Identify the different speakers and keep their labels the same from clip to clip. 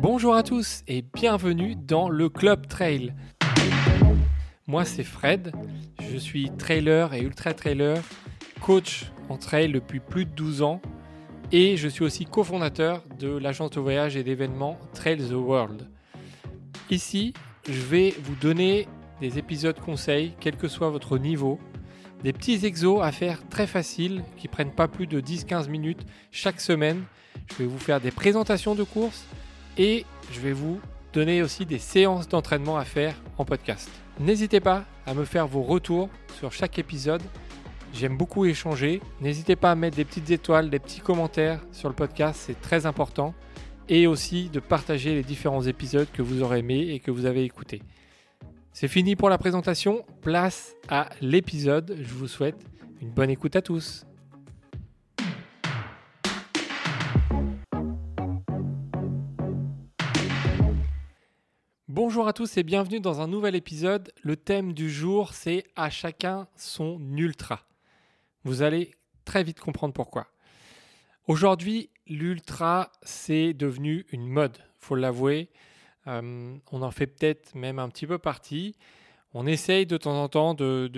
Speaker 1: Bonjour à tous et bienvenue dans le Club Trail. Moi c'est Fred, je suis trailer et ultra trailer, coach en trail depuis plus de 12 ans et je suis aussi cofondateur de l'agence de voyage et d'événements Trail the World. Ici, je vais vous donner des épisodes conseils, quel que soit votre niveau, des petits exos à faire très faciles qui prennent pas plus de 10-15 minutes chaque semaine. Je vais vous faire des présentations de courses et je vais vous donner aussi des séances d'entraînement à faire en podcast. N'hésitez pas à me faire vos retours sur chaque épisode. J'aime beaucoup échanger. N'hésitez pas à mettre des petites étoiles, des petits commentaires sur le podcast, c'est très important. Et aussi de partager les différents épisodes que vous aurez aimés et que vous avez écoutés. C'est fini pour la présentation, place à l'épisode. Je vous souhaite une bonne écoute à tous. Bonjour à tous et bienvenue dans un nouvel épisode. Le thème du jour, c'est à chacun son ultra. Vous allez très vite comprendre pourquoi. Aujourd'hui, l'ultra, c'est devenu une mode, faut l'avouer. Euh, on en fait peut-être même un petit peu partie. On essaye de temps en temps de,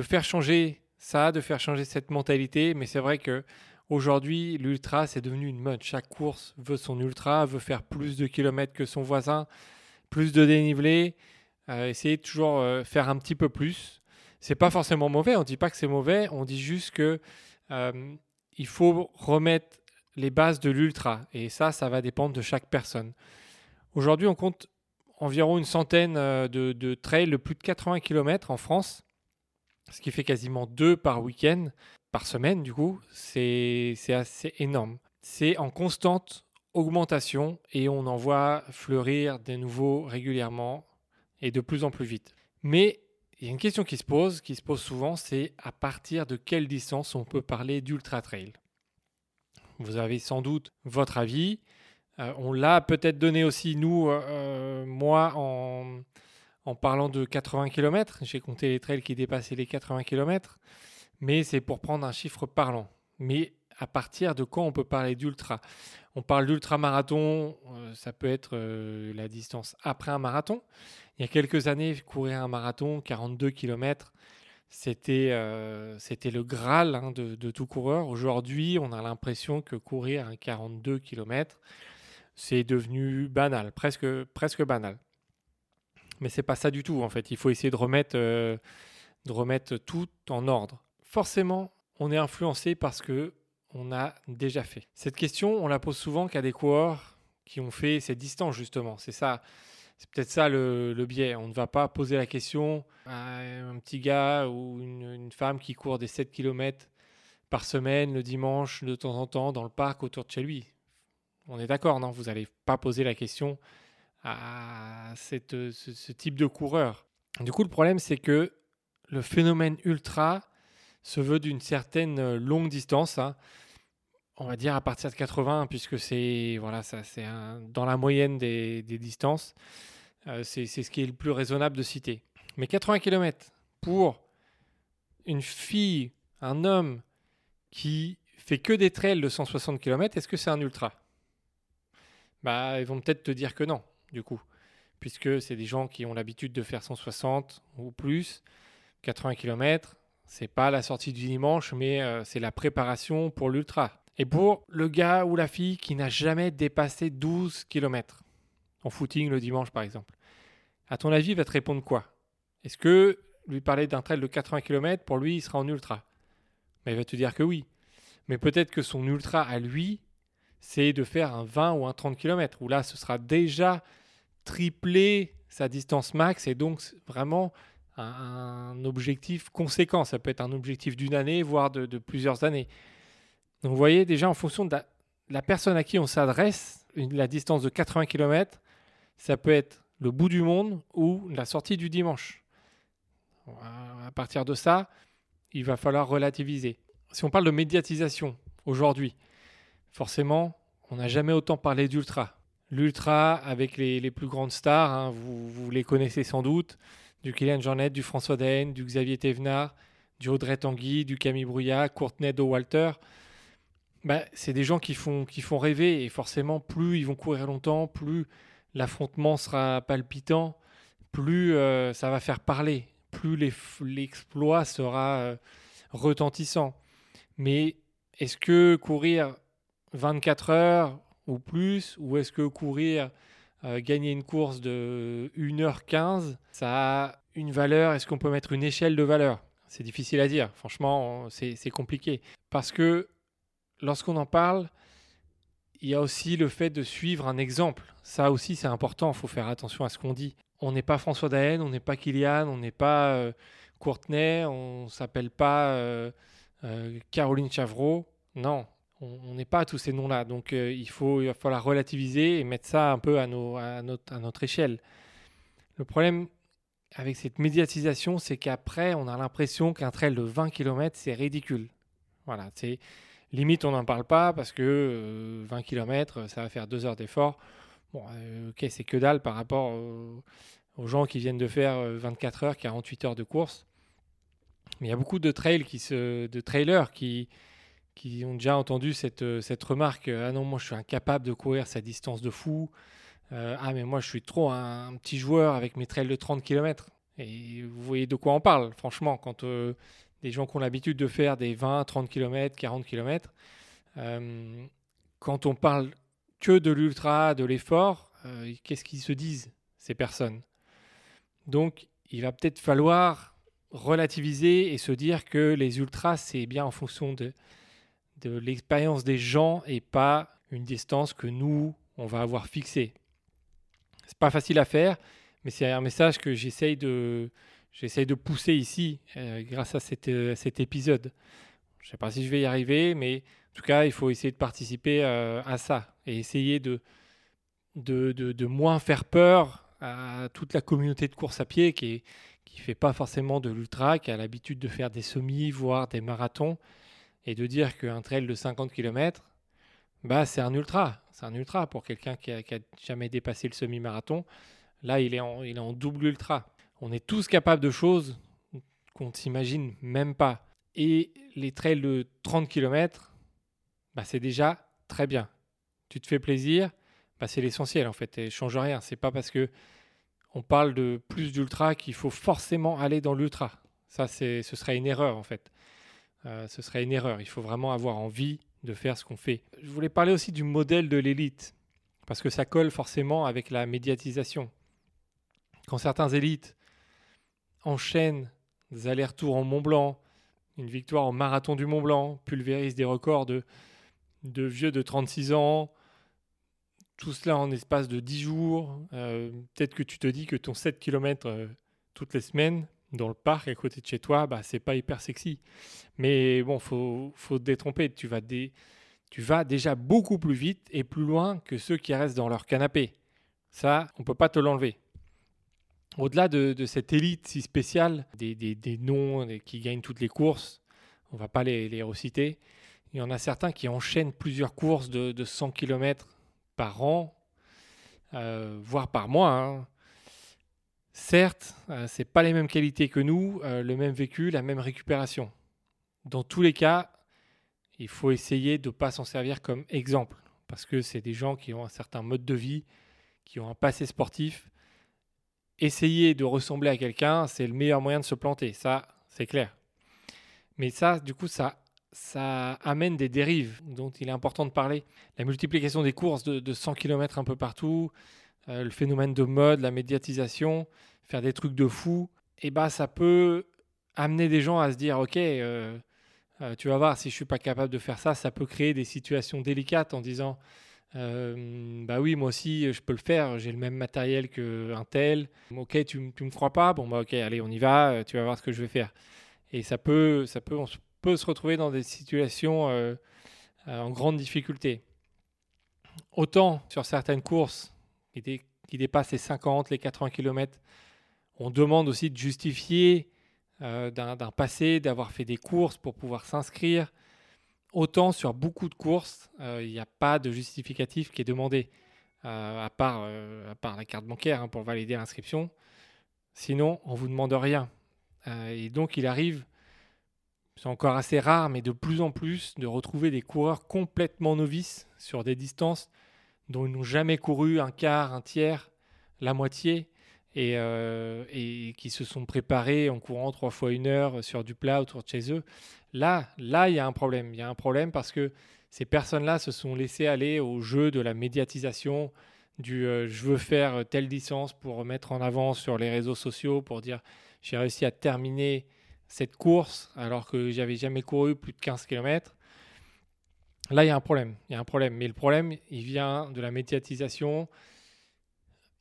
Speaker 1: faire changer ça, de faire changer cette mentalité, mais c'est vrai que aujourd'hui, l'ultra, c'est devenu une mode. Chaque course veut son ultra, veut faire plus de kilomètres que son voisin, plus de dénivelé, euh, essayer de toujours euh, faire un petit peu plus. C'est pas forcément mauvais, on dit pas que c'est mauvais, on dit juste que il faut remettre les bases de l'ultra. Et ça, ça va dépendre de chaque personne. Aujourd'hui, on compte environ une centaine euh, de, trails de plus de 80 km en France, ce qui fait quasiment deux par week-end, par semaine du coup. C'est assez énorme. C'est en constante augmentation et on en voit fleurir des nouveaux régulièrement et de plus en plus vite. Mais il y a une question qui se pose, qui se pose souvent, c'est à partir de quelle distance on peut parler d'ultra trail? Vous avez sans doute votre avis. Euh, on l'a peut-être donné aussi, nous, euh, euh, moi, en, parlant de 80 km. J'ai compté les trails qui dépassaient les 80 km, mais c'est pour prendre un chiffre parlant. Mais à partir de quand on peut parler d'ultra? On parle d'ultra-marathon, ça peut être la distance après un marathon. Il y a quelques années, courir un marathon, 42 km, c'était c'était le Graal hein, de, tout coureur. Aujourd'hui, on a l'impression que courir un 42 km, c'est devenu banal, presque, presque banal. Mais c'est pas ça du tout en fait. Il faut essayer de remettre, euh, de remettre tout en ordre. Forcément, on est influencé parce que on a déjà fait. Cette question, on la pose souvent qu'à des coureurs qui ont fait cette distance justement. C'est ça, c'est peut-être ça le, biais. On ne va pas poser la question à un petit gars ou une, une femme qui court des 7 km par semaine le dimanche de temps en temps dans le parc autour de chez lui. On est d'accord, non? Vous n'allez pas poser la question à ce, type de coureur. Du coup, le problème, c'est que le phénomène ultra se veut d'une certaine longue distance. Hein. On va dire à partir de 80, puisque c'est voilà, ça, c'est dans la moyenne des, distances. Euh, c'est, ce qui est le plus raisonnable de citer. Mais 80 km pour une fille, un homme qui fait que des trails de 160 km, est-ce que c'est un ultra? Bah, ils vont peut-être te dire que non, du coup, puisque c'est des gens qui ont l'habitude de faire 160 ou plus, 80 km, c'est pas la sortie du dimanche, mais euh, c'est la préparation pour l'ultra. Et pour le gars ou la fille qui n'a jamais dépassé 12 km en footing le dimanche, par exemple, à ton avis, il va te répondre quoi? Est-ce que lui parler d'un trail de 80 km, pour lui, il sera en ultra? Mais il va te dire que oui. Mais peut-être que son ultra à lui, c'est de faire un 20 ou un 30 km, où là, ce sera déjà triplé sa distance max et donc vraiment un, objectif conséquent. Ça peut être un objectif d'une année, voire de, plusieurs années. Donc vous voyez, déjà en fonction de la, personne à qui on s'adresse, la distance de 80 km, ça peut être le bout du monde ou la sortie du dimanche. À partir de ça, il va falloir relativiser. Si on parle de médiatisation aujourd'hui, forcément, on n'a jamais autant parlé d'ultra. L'ultra avec les, plus grandes stars, hein, vous, les connaissez sans doute, du Kylian Jornet, du François Daen, du Xavier Thévenard, du Audrey Tanguy, du Camille Brouillat, Courtenay de Walter. bah, c'est des gens qui font, qui font rêver et forcément, plus ils vont courir longtemps, plus l'affrontement sera palpitant, plus euh, ça va faire parler, plus l'exploit sera euh, retentissant. Mais est-ce que courir 24 heures ou plus, ou est-ce que courir, euh, gagner une course de 1h15, ça a une valeur Est-ce qu'on peut mettre une échelle de valeur? C'est difficile à dire, franchement, c'est compliqué. Parce que lorsqu'on en parle, il y a aussi le fait de suivre un exemple. Ça aussi, c'est important, il faut faire attention à ce qu'on dit. On n'est pas François Daen, on n'est pas Kylian, on n'est pas euh, Courtenay, on s'appelle pas euh, euh, Caroline Chavreau. Non, on n'est pas à tous ces noms-là. Donc il, faut, il va falloir relativiser et mettre ça un peu à, à, notre, à notre échelle. Le problème avec cette médiatisation, c'est qu'après, on a l'impression qu'un trail de 20 km, c'est ridicule. Voilà, c'est Limite, on n'en parle pas parce que 20 euh, km, ça va faire deux heures d'effort. Bon, euh, ok, c'est que dalle par rapport aux, gens qui viennent de faire 24 euh, heures, 48 heures de course. Mais il y a beaucoup de, trails qui se, de trailers qui, qui ont déjà entendu cette, cette remarque Ah non, moi je suis incapable de courir cette distance de fou. ah, mais moi je suis trop un, petit joueur avec mes trails de 30 km. Et vous voyez de quoi on parle, franchement, quand des gens qui ont l'habitude de faire des 20, 30 km, 40 km. quand on parle que de l'ultra, de l'effort, euh, qu'est-ce qu'ils se disent, ces personnes? Donc, il va peut-être falloir relativiser et se dire que les ultras, c'est bien en fonction de, de l'expérience des gens et pas une distance que nous, on va avoir fixée. C'est pas facile à faire, mais c'est un message que j'essaye de, j'essaye de pousser ici euh, grâce à euh, cet épisode. Je ne sais pas si je vais y arriver, mais en tout cas, il faut essayer de participer euh, à ça et essayer de de, de, moins faire peur à toute la communauté de course à pied qui ne fait pas forcément de l'ultra, qui a l'habitude de faire des semis, voire des marathons, et de dire qu'un trail de 50 km, bah, c'est un ultra. C'est un ultra pour quelqu'un qui n'a jamais dépassé le semi-marathon. Là, il est, en, double ultra. On est tous capables de choses qu'on ne s'imagine même pas. Et les trails de 30 km, bah, c'est déjà très bien. Tu te fais plaisir, bah, c'est l'essentiel en fait. Et change rien. C'est pas parce que on parle de plus d'ultra qu'il faut forcément aller dans l'ultra. Ça, ce serait une erreur en fait. Euh, ce serait une erreur. Il faut vraiment avoir envie de faire ce qu'on fait. Je voulais parler aussi du modèle de l'élite parce que ça colle forcément avec la médiatisation. Quand certains élites enchaîne des allers-retours en Mont Blanc, une victoire au marathon du Mont Blanc, pulvérise des records de, de vieux de 36 ans, tout cela en espace de 10 jours. Euh, peut-être que tu te dis que ton 7 km euh, toutes les semaines dans le parc à côté de chez toi, bah, c'est pas hyper sexy. Mais bon, faut, faut te détromper. Tu vas, tu vas déjà beaucoup plus vite et plus loin que ceux qui restent dans leur canapé. Ça, on peut pas te l'enlever. Au-delà de, cette élite si spéciale, des, noms qui gagnent toutes les courses, on va pas les, reciter, il y en a certains qui enchaînent plusieurs courses de, 100 km par an, euh, voire par mois. Hein. Certes, euh, ce n'est pas les mêmes qualités que nous, euh, le même vécu, la même récupération. Dans tous les cas, il faut essayer de ne pas s'en servir comme exemple, parce que c'est des gens qui ont un certain mode de vie, qui ont un passé sportif, essayer de ressembler à quelqu'un, c'est le meilleur moyen de se planter. Ça, c'est clair. Mais ça, du coup, ça, ça amène des dérives dont il est important de parler. La multiplication des courses de, 100 km un peu partout, euh, le phénomène de mode, la médiatisation, faire des trucs de fou, et eh bah, ça peut amener des gens à se dire, ok, euh, euh, tu vas voir, si je suis pas capable de faire ça, ça peut créer des situations délicates en disant, bah oui, moi aussi, je peux le faire. J'ai le même matériel qu'un tel. Ok, tu, tu me crois pas? Bon, bah ok, allez, on y va. Tu vas voir ce que je vais faire. Et ça peut, ça peut, on peut se retrouver dans des situations en grande difficulté. Autant sur certaines courses qui, qui, dépassent les 50, les 80 km, on demande aussi de justifier d'un passé, d'avoir fait des courses pour pouvoir s'inscrire. Autant sur beaucoup de courses, euh, il n'y a pas de justificatif qui est demandé, euh, à, part, euh, à part la carte bancaire hein, pour valider l'inscription. Sinon, on ne vous demande rien. et donc, il arrive c'est encore assez rare, mais de plus en plus, de retrouver des coureurs complètement novices sur des distances dont ils n'ont jamais couru un quart, un tiers, la moitié, et, euh, et, qui se sont préparés en courant trois fois une heure sur du plat autour de chez eux. Là, là, il y a un problème. Il y a un problème parce que ces personnes-là se sont laissées aller au jeu de la médiatisation, du euh, je veux faire telle distance pour mettre en avant sur les réseaux sociaux, pour dire j'ai réussi à terminer cette course alors que j'avais jamais couru plus de 15 km. Là, il y a un problème. Il y a un problème. Mais le problème, il vient de la médiatisation.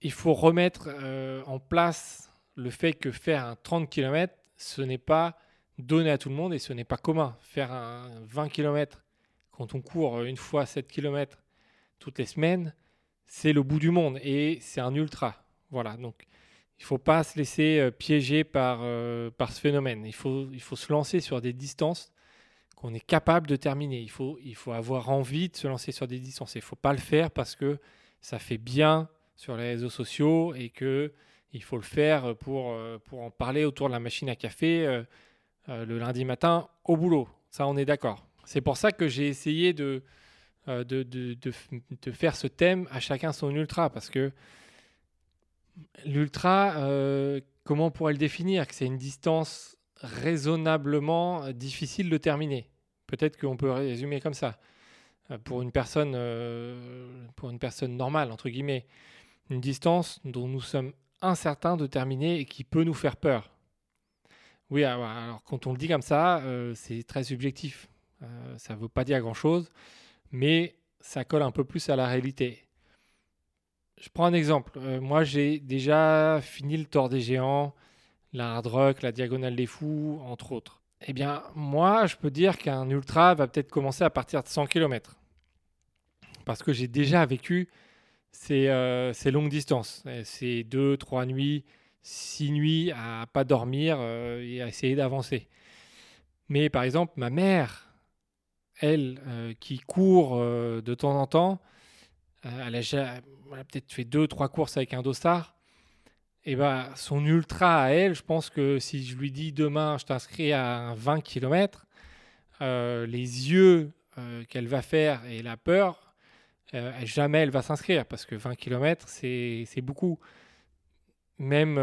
Speaker 1: Il faut remettre euh, en place le fait que faire un 30 km, ce n'est pas donné à tout le monde et ce n'est pas commun. Faire un 20 km quand on court une fois 7 km toutes les semaines, c'est le bout du monde et c'est un ultra. Voilà, donc il ne faut pas se laisser euh, piéger par, euh, par ce phénomène. Il faut, il faut se lancer sur des distances qu'on est capable de terminer. Il faut, il faut avoir envie de se lancer sur des distances. Il ne faut pas le faire parce que ça fait bien sur les réseaux sociaux et que il faut le faire pour, euh, pour en parler autour de la machine à café le lundi matin au boulot. Ça, on est d'accord. C'est pour ça que j'ai essayé de, de, de, de, faire ce thème à chacun son ultra parce que L'ultra, euh, comment on pourrait le définir? C'est une distance raisonnablement difficile de terminer. Peut-être qu'on peut résumer comme ça. Euh, pour une personne, euh, pour une personne normale entre guillemets, une distance dont nous sommes incertains de terminer et qui peut nous faire peur. Oui, alors quand on le dit comme ça, c'est très subjectif. ça ne veut pas dire grand-chose, mais ça colle un peu plus à la réalité. Je prends un exemple. Euh, moi, j'ai déjà fini le Tour des Géants, la Hard Rock, la Diagonale des Fous, entre autres. Eh bien, moi, je peux dire qu'un ultra va peut-être commencer à partir de 100 km. Parce que j'ai déjà vécu ces, euh, longues distances. Ces 2, 3 nuits, 6 nuits à pas dormir euh, et à essayer d'avancer. Mais par exemple, ma mère, elle, qui court de temps en temps, elle a, peut-être fait deux, trois courses avec un dossard. Et bah, son ultra à elle, je pense que si je lui dis demain, je t'inscris à 20 km, euh, les yeux euh, qu'elle va faire et la peur, euh, jamais elle va s'inscrire parce que 20 km, c'est beaucoup. Même,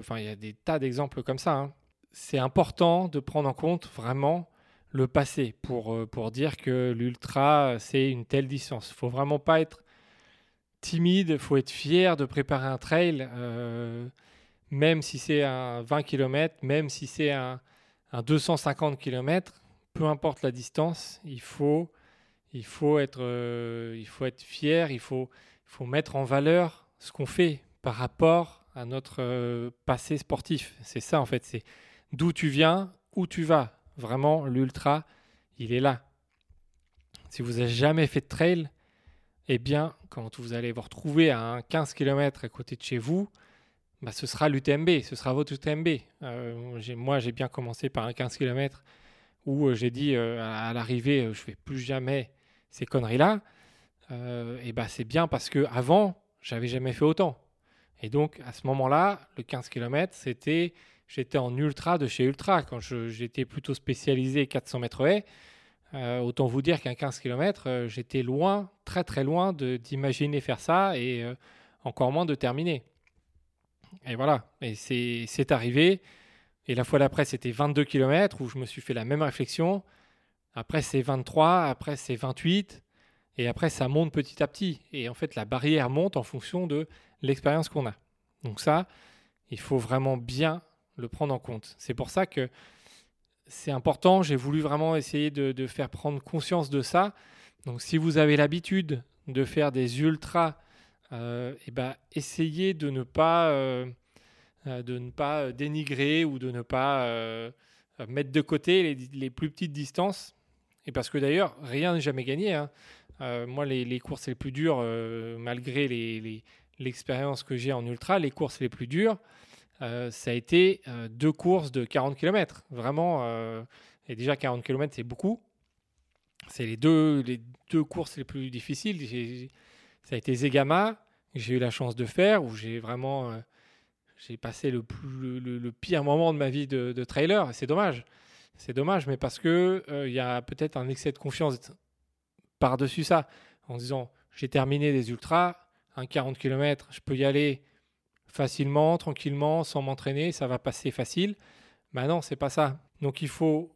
Speaker 1: enfin, il y a des tas d'exemples comme ça. Hein. C'est important de prendre en compte vraiment le passé pour, pour dire que l'ultra, c'est une telle distance. Il faut vraiment pas être timide, il faut être fier de préparer un trail, euh, même si c'est un 20 km, même si c'est un, 250 km, peu importe la distance, il faut, il faut, être, euh, il faut être fier, il faut, il faut mettre en valeur ce qu'on fait par rapport à notre euh, passé sportif. C'est ça en fait, c'est d'où tu viens, où tu vas. Vraiment, l'ultra, il est là. Si vous n'avez jamais fait de trail, eh bien, quand vous allez vous retrouver à un 15 km à côté de chez vous, bah, ce sera l'UTMB, ce sera votre UTMB. Euh, moi, j'ai bien commencé par un 15 km où euh, j'ai dit euh, à, l'arrivée, je ne fais plus jamais ces conneries-là. et bah, c'est bien parce que avant, j'avais jamais fait autant. Et donc, à ce moment-là, le 15 km, c'était, j'étais en ultra de chez ultra. Quand j'étais plutôt spécialisé 400 mètres haies, euh, autant vous dire qu'un 15 km, j'étais loin, très très loin d'imaginer faire ça et euh, encore moins de terminer. Et voilà, et c'est arrivé. Et la fois d'après, c'était 22 km où je me suis fait la même réflexion. Après, c'est 23, après, c'est 28. Et après, ça monte petit à petit. Et en fait, la barrière monte en fonction de l'expérience qu'on a. Donc ça, il faut vraiment bien le prendre en compte. C'est pour ça que c'est important. J'ai voulu vraiment essayer de, faire prendre conscience de ça. Donc, si vous avez l'habitude de faire des ultras, euh, eh ben, essayez de ne pas, euh, euh, de ne pas dénigrer ou de ne pas mettre de côté les, plus petites distances. Et parce que d'ailleurs, rien n'est jamais gagné. Hein. moi, les, courses les plus dures, malgré l'expérience que j'ai en ultra, les courses les plus dures, euh, ça a été euh, deux courses de 40 km. Vraiment, euh, et déjà 40 km, c'est beaucoup. C'est les deux, les deux courses les plus difficiles. Ça a été Zegama, que j'ai eu la chance de faire, où j'ai vraiment j'ai passé le, plus, le, pire moment de ma vie de, trailer. C'est dommage. c'est dommage, mais parce que il y a peut-être un excès de confiance par-dessus ça, en disant j'ai terminé des ultras, un 40 km, je peux y aller facilement, tranquillement, sans m'entraîner, ça va passer facile. Mais non, c'est pas ça. Donc il faut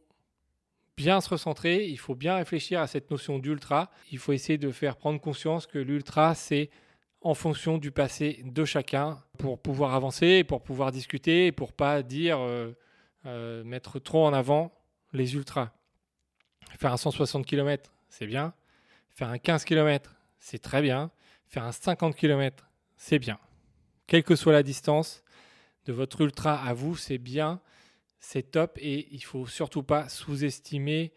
Speaker 1: bien se recentrer, il faut bien réfléchir à cette notion d'ultra. Il faut essayer de faire prendre conscience que l'ultra, c'est en fonction du passé de chacun pour pouvoir avancer, pour pouvoir discuter, pour pas dire euh, euh, mettre trop en avant les ultras. Faire un 160 km, c'est bien. Faire un 15 km, c'est très bien. Faire un 50 km, c'est bien. Quelle que soit la distance de votre ultra à vous, c'est bien c'est top et il faut surtout pas sous-estimer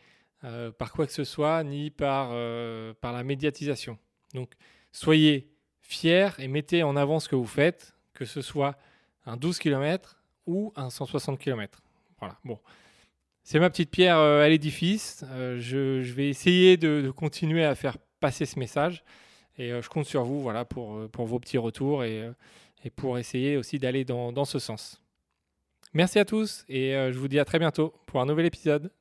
Speaker 1: euh, par quoi que ce soit ni par, euh, par la médiatisation. Donc soyez fiers et mettez en avant ce que vous faites, que ce soit un 12 km ou un 160 km. Voilà, bon. C'est ma petite pierre euh, à l'édifice. Je, vais essayer de, continuer à faire passer ce message et je compte sur vous voilà, pour, pour vos petits retours et, et pour essayer aussi d'aller dans, ce sens. Merci à tous et euh, je vous dis à très bientôt pour un nouvel épisode.